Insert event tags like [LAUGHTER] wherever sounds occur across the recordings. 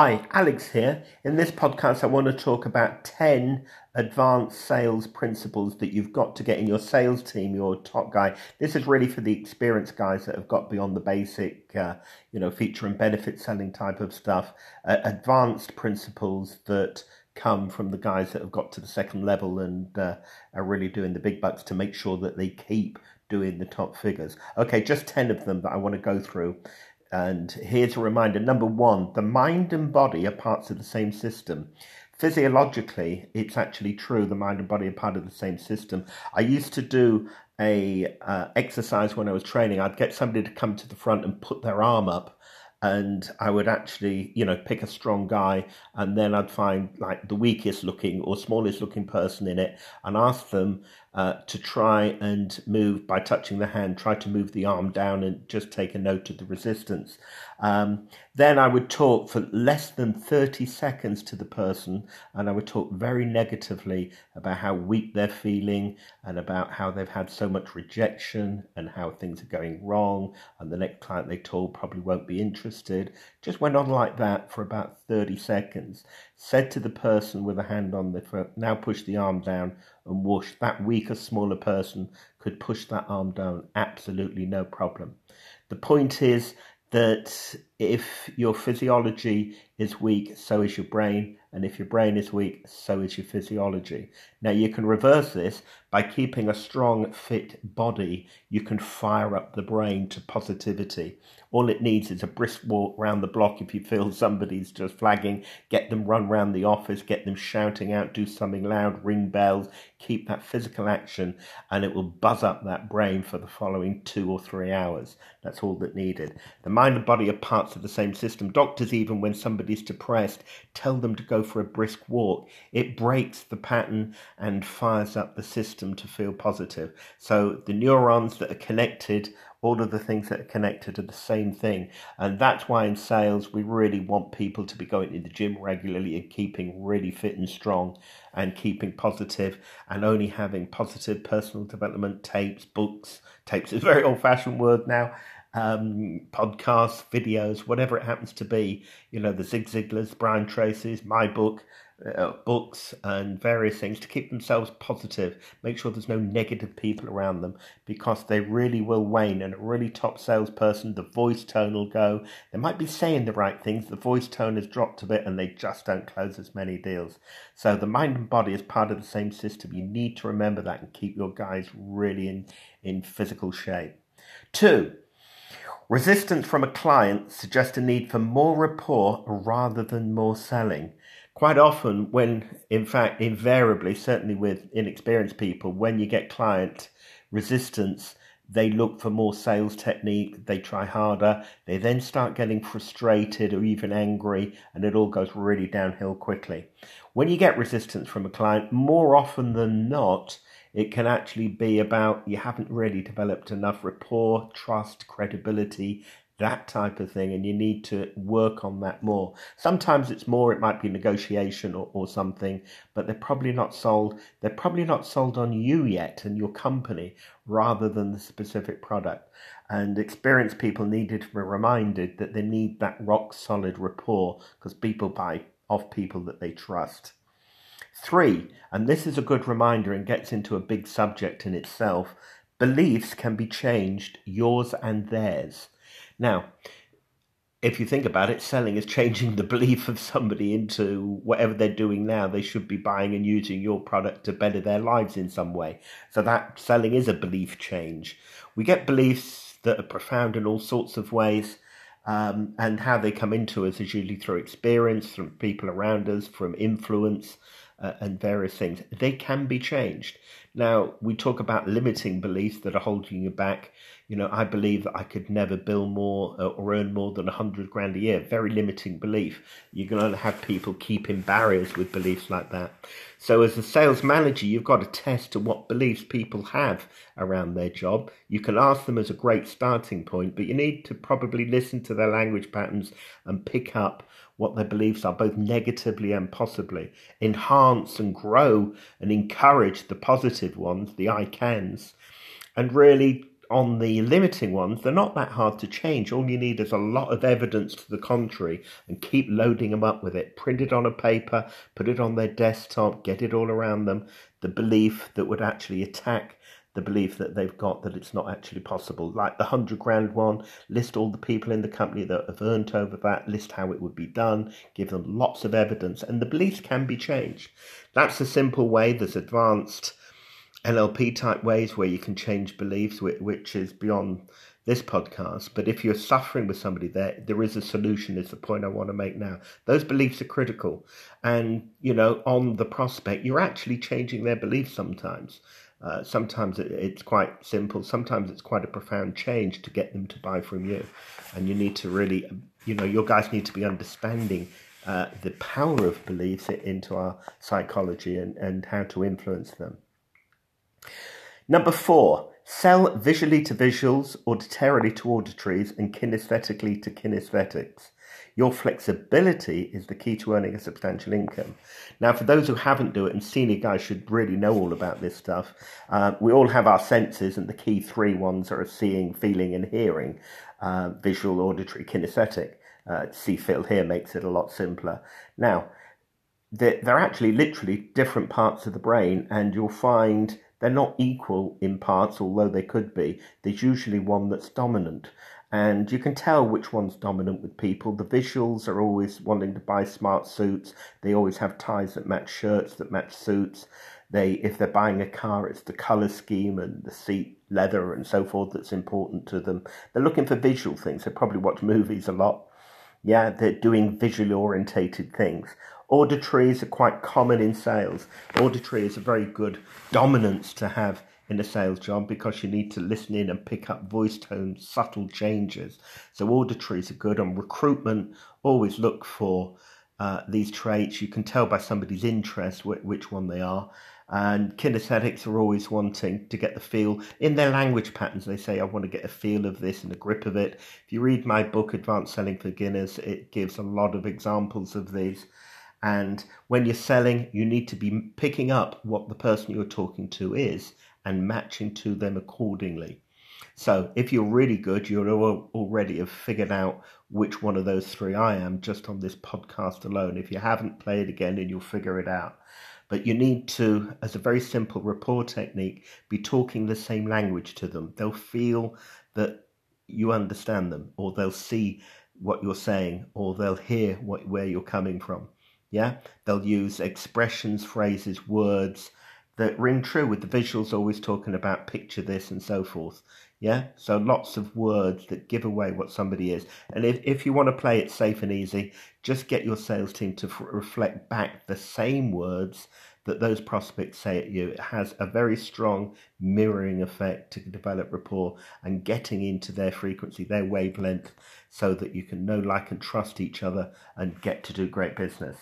Hi, Alex here. In this podcast, I want to talk about 10 advanced sales principles that you've got to get in your sales team, your top guy. This is really for the experienced guys that have got beyond the basic, uh, you know, feature and benefit selling type of stuff. Uh, advanced principles that come from the guys that have got to the second level and uh, are really doing the big bucks to make sure that they keep doing the top figures. Okay, just 10 of them that I want to go through. And here's a reminder number one, the mind and body are parts of the same system. Physiologically, it's actually true. The mind and body are part of the same system. I used to do a uh, exercise when I was training. I'd get somebody to come to the front and put their arm up, and I would actually, you know, pick a strong guy, and then I'd find like the weakest looking or smallest looking person in it, and ask them uh, to try and move by touching the hand, try to move the arm down and just take a note of the resistance. Um, then I would talk for less than 30 seconds to the person and I would talk very negatively about how weak they're feeling and about how they've had so much rejection and how things are going wrong and the next client they told probably won't be interested. Just went on like that for about 30 seconds. Said to the person with a hand on the foot, now push the arm down and whoosh. That weaker, smaller person could push that arm down absolutely no problem. The point is that if your physiology is weak, so is your brain, and if your brain is weak, so is your physiology. Now, you can reverse this by keeping a strong, fit body. You can fire up the brain to positivity. All it needs is a brisk walk round the block if you feel [LAUGHS] somebody's just flagging. Get them run round the office, get them shouting out, do something loud, ring bells, keep that physical action, and it will buzz up that brain for the following two or three hours. That's all that needed. The mind and body are parts of the same system. Doctors, even when somebody's depressed, tell them to go for a brisk walk. It breaks the pattern and fires up the system to feel positive. So the neurons that are connected all of the things that are connected are the same thing. And that's why in sales, we really want people to be going to the gym regularly and keeping really fit and strong and keeping positive and only having positive personal development tapes, books. Tapes is a very old fashioned word now. Um, podcasts, videos, whatever it happens to be. You know, the Zig Ziglars, Brian Tracy's, my book, uh, books and various things to keep themselves positive. Make sure there's no negative people around them because they really will wane. And a really top salesperson, the voice tone will go. They might be saying the right things, the voice tone has dropped a bit, and they just don't close as many deals. So the mind and body is part of the same system. You need to remember that and keep your guys really in, in physical shape. Two, resistance from a client suggests a need for more rapport rather than more selling. Quite often when in fact invariably certainly with inexperienced people when you get client resistance they look for more sales technique they try harder they then start getting frustrated or even angry and it all goes really downhill quickly. When you get resistance from a client more often than not it can actually be about you haven't really developed enough rapport trust credibility that type of thing, and you need to work on that more. Sometimes it's more, it might be negotiation or, or something, but they're probably not sold. They're probably not sold on you yet and your company rather than the specific product. And experienced people needed to be reminded that they need that rock solid rapport because people buy off people that they trust. Three, and this is a good reminder and gets into a big subject in itself beliefs can be changed, yours and theirs. Now, if you think about it, selling is [LAUGHS] changing the belief of somebody into whatever they're doing now. They should be buying and using your product to better their lives in some way. So that selling is a belief change. We get beliefs that are profound in all sorts of ways. Um, and how they come into us is usually through experience, from people around us, from influence, uh, and various things. They can be changed. Now, we talk about limiting beliefs that are holding you back. You know, I believe that I could never bill more uh, or earn more than 100 grand a year. Very limiting belief. You're going to have people keeping barriers with beliefs like that. So, as a sales manager, you've got to test to what beliefs people have around their job. You can ask them as a great starting point, but you need to probably listen to their language patterns and pick up what their beliefs are, both negatively and possibly. Enhance and grow and encourage the positive ones, the I cans, and really on the limiting ones, they're not that hard to change. All you need is a lot of evidence to the contrary and keep loading them up with it. Print it on a paper, put it on their desktop, get it all around them. The belief that would actually attack the belief that they've got that it's not actually possible. Like the 100 grand one, list all the people in the company that have earned over that, list how it would be done, give them lots of evidence, and the beliefs can be changed. That's a simple way. There's advanced NLP type ways where you can change beliefs, which is beyond this podcast. But if you're suffering with somebody there, there is a solution, is the point I want to make now. Those beliefs are critical. And, you know, on the prospect, you're actually changing their beliefs sometimes. Uh, sometimes it, it's quite simple. Sometimes it's quite a profound change to get them to buy from you. And you need to really, you know, your guys need to be understanding uh, the power of beliefs into our psychology and, and how to influence them. Number four, sell visually to visuals, auditorily to auditories, and kinesthetically to kinesthetics. Your flexibility is the key to earning a substantial income. Now, for those who haven't do it, and senior guys should really know all about this stuff, uh, we all have our senses, and the key three ones are seeing, feeling, and hearing uh, visual, auditory, kinesthetic. Uh, see, feel, hear makes it a lot simpler. Now, they're, they're actually literally different parts of the brain, and you'll find they're not equal in parts, although they could be. There's usually one that's dominant. And you can tell which one's dominant with people. The visuals are always wanting to buy smart suits. They always have ties that match shirts, that match suits. They, if they're buying a car, it's the color scheme and the seat leather and so forth that's important to them. They're looking for visual things. They probably watch movies a lot. Yeah, they're doing visually orientated things. Auditories are quite common in sales. Auditory is a very good dominance to have in a sales job because you need to listen in and pick up voice tone, subtle changes. So auditories are good. On recruitment, always look for uh, these traits. You can tell by somebody's interest wh- which one they are. And kinesthetics are always wanting to get the feel in their language patterns. They say, I want to get a feel of this and a grip of it. If you read my book, Advanced Selling for Beginners, it gives a lot of examples of these. And when you're selling, you need to be picking up what the person you're talking to is and matching to them accordingly. So if you're really good, you'll already have figured out which one of those three I am just on this podcast alone. If you haven't, play it again and you'll figure it out. But you need to, as a very simple rapport technique, be talking the same language to them. They'll feel that you understand them, or they'll see what you're saying, or they'll hear what, where you're coming from. Yeah, they'll use expressions, phrases, words that ring true with the visuals always talking about picture this and so forth. Yeah, so lots of words that give away what somebody is. And if, if you want to play it safe and easy, just get your sales team to f- reflect back the same words that those prospects say at you. It has a very strong mirroring effect to develop rapport and getting into their frequency, their wavelength, so that you can know, like, and trust each other and get to do great business.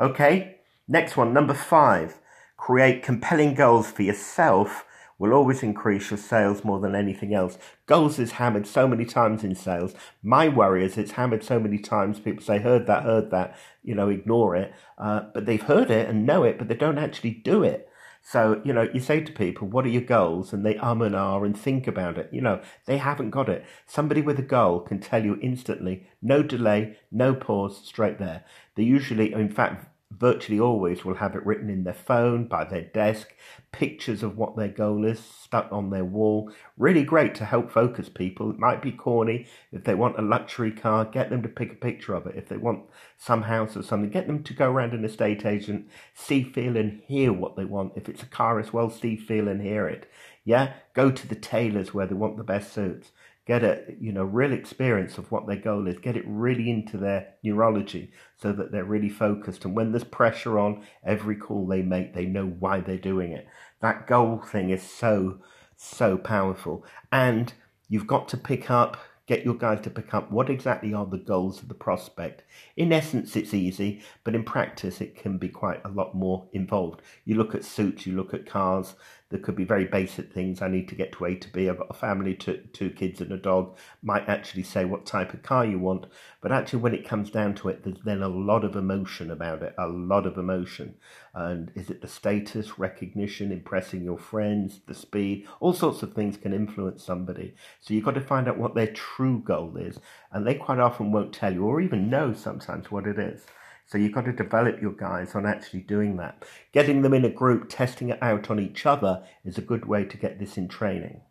Okay, next one, number five. Create compelling goals for yourself will always increase your sales more than anything else. Goals is hammered so many times in sales. My worry is it's hammered so many times. People say, heard that, heard that, you know, ignore it. Uh, but they've heard it and know it, but they don't actually do it. So, you know, you say to people, what are your goals? And they um and ah and think about it. You know, they haven't got it. Somebody with a goal can tell you instantly, no delay, no pause, straight there. They usually, in fact, virtually always will have it written in their phone, by their desk, pictures of what their goal is stuck on their wall. Really great to help focus people. It might be corny. If they want a luxury car, get them to pick a picture of it. If they want some house or something, get them to go around an estate agent, see, feel, and hear what they want. If it's a car as well, see, feel, and hear it. Yeah, go to the tailors where they want the best suits get a you know real experience of what their goal is get it really into their neurology so that they're really focused. And when there's pressure on every call they make they know why they're doing it. That goal thing is so so powerful. And you've got to pick up get your guys to pick up what exactly are the goals of the prospect. In essence it's easy but in practice it can be quite a lot more involved. You look at suits you look at cars There could be very basic things. I need to get to A to B. I've got a family, two, two kids, and a dog. Might actually say what type of car you want. But actually, when it comes down to it, there's then a lot of emotion about it. A lot of emotion. And is it the status, recognition, impressing your friends, the speed? All sorts of things can influence somebody. So you've got to find out what their true goal is. And they quite often won't tell you or even know sometimes what it is. So you've got to develop your guys on actually doing that. Getting them in a group, testing it out on each other is a good way to get this in training.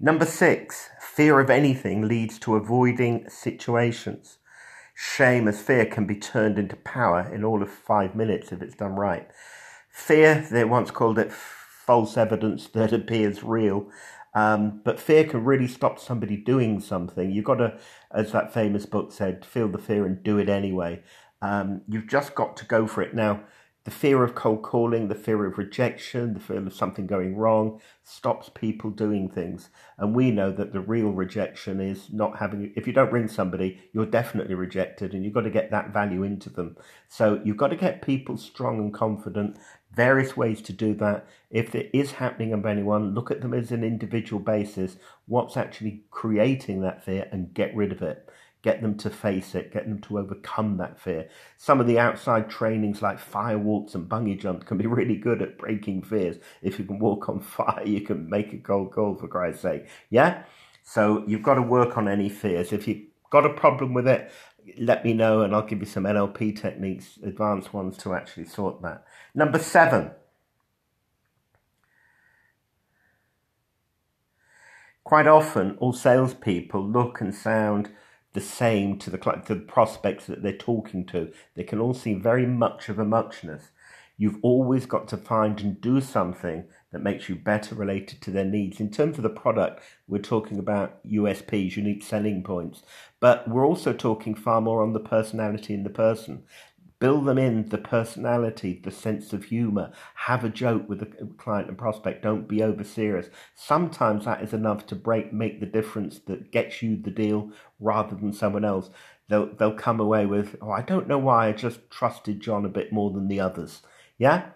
Number six, fear of anything leads to avoiding situations. Shame as fear can be turned into power in all of five minutes if it's done right. Fear, they once called it false evidence that appears real. Um, but fear can really stop somebody doing something. You've got to, as that famous book said, feel the fear and do it anyway. Um, you've just got to go for it. Now, the fear of cold calling, the fear of rejection, the fear of something going wrong stops people doing things. And we know that the real rejection is not having, if you don't ring somebody, you're definitely rejected and you've got to get that value into them. So you've got to get people strong and confident. Various ways to do that. If it is happening of anyone, look at them as an individual basis. What's actually creating that fear and get rid of it get them to face it, get them to overcome that fear. Some of the outside trainings like fire walks and bungee jumps can be [LAUGHS] really good at breaking fears. If you can walk on [LAUGHS] fire, you can make a gold goal for Christ's sake. Yeah? So you've got to work on any fears. If you've got a problem with it, let me know and I'll give you some NLP techniques, advanced ones to actually sort that. Number seven. Quite often, all salespeople look and sound the same to the, to the prospects that they're talking to. They can all seem very much of a muchness. You've always got to find and do something that makes you better related to their needs. In terms of the product, we're talking about USPs, unique selling points, but we're also talking far more on the personality in the person build them in the personality, the sense of humor, have a joke with the client and prospect, don't be over serious. Sometimes that is enough to break make the difference that gets you the deal rather than someone else. They'll they'll come away with, oh, I don't know why I just trusted John a bit more than the others. Yeah?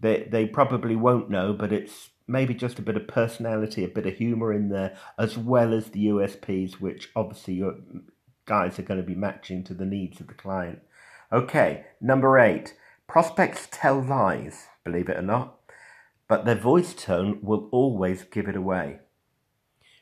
They they probably won't know, but it's maybe just a bit of personality, a bit of humor in there, as well as the USPs, which obviously your guys are going to be matching to the needs of the client. Okay, number eight. Prospects tell lies, believe it or not, but their voice tone will always give it away.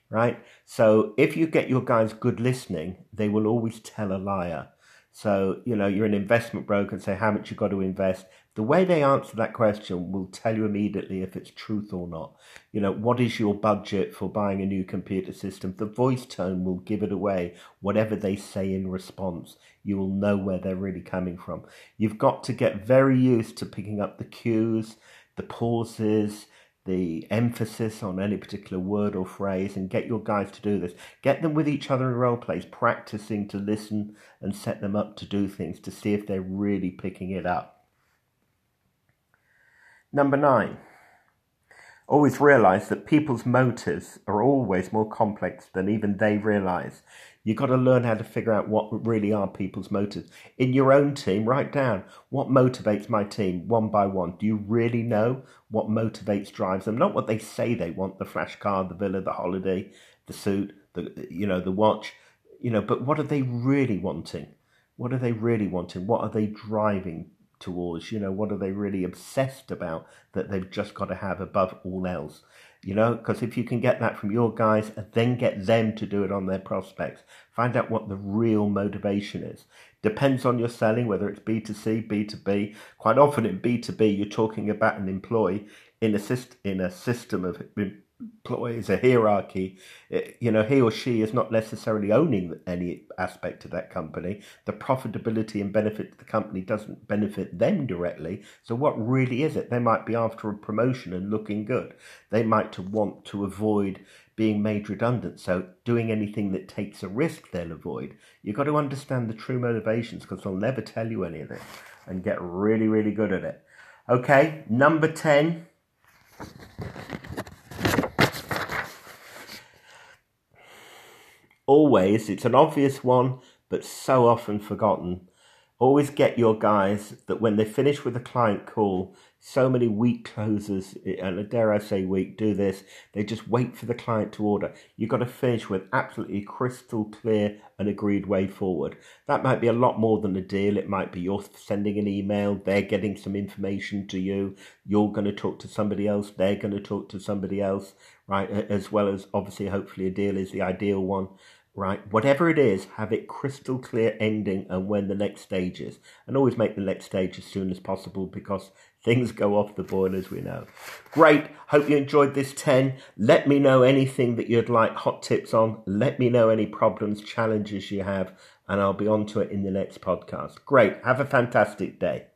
Right? So if you get your guys good listening, they will always tell a liar. So, you know, you're an investment broker and say how much you've got to invest. The way they answer that question will tell you immediately if it's truth or not. You know, what is your budget for buying a new computer system? The voice tone will give it away, whatever they say in response. You will know where they're really coming from. You've got to get very used to picking up the cues, the pauses, the emphasis on any particular word or phrase and get your guys to do this. Get them with each other in role plays, practicing to listen and set them up to do things to see if they're really picking it up. Number nine, always realize that people's motives are always more complex than even they realize. You've got to learn how to figure out what really are people's motives. In your own team, write down what motivates my team one by one. Do you really know what motivates, drives them? Not what they say they want, the flash car, the villa, the holiday, the suit, the you know, the watch, you know, but what are they really wanting? What are they really wanting? What are they driving towards? You know, what are they really obsessed about that they've just got to have above all else? you know, because if you can get that from your guys and then get them to do it on their prospects, find out what the real motivation is. Depends on your selling, whether it's B2C, B2B. Quite often in B2B, you're talking about an employee in a, syst- in a system of employees, a hierarchy, you know, he or she is not necessarily owning any aspect of that company. The profitability and benefit to the company doesn't benefit them directly. So what really is it? They might be after a promotion and looking good. They might want to avoid being made redundant. So doing anything that takes a risk, they'll avoid. You've got to understand the true motivations because they'll never tell you any of this and get really, really good at it. Okay, number 10 always, it's an obvious one, but so often forgotten. always get your guys that when they finish with a client call, so many weak closers, and dare I say weak, do this. They just wait for the client to order. You've got to finish with absolutely crystal clear and agreed way forward. That might be a lot more than a deal. It might be you're sending an email, they're getting some information to you, you're going to talk to somebody else, they're going to talk to somebody else, right? As well as obviously, hopefully, a deal is the ideal one right? Whatever it is, have it crystal clear ending and when the next stage is. And always make the next stage as soon as possible because [LAUGHS] things go off the boil as we know. Great. Hope you enjoyed this 10. Let me know anything that you'd like hot tips on. Let me know any problems, challenges you have, and I'll be on to it in the next podcast. Great. Have a fantastic day.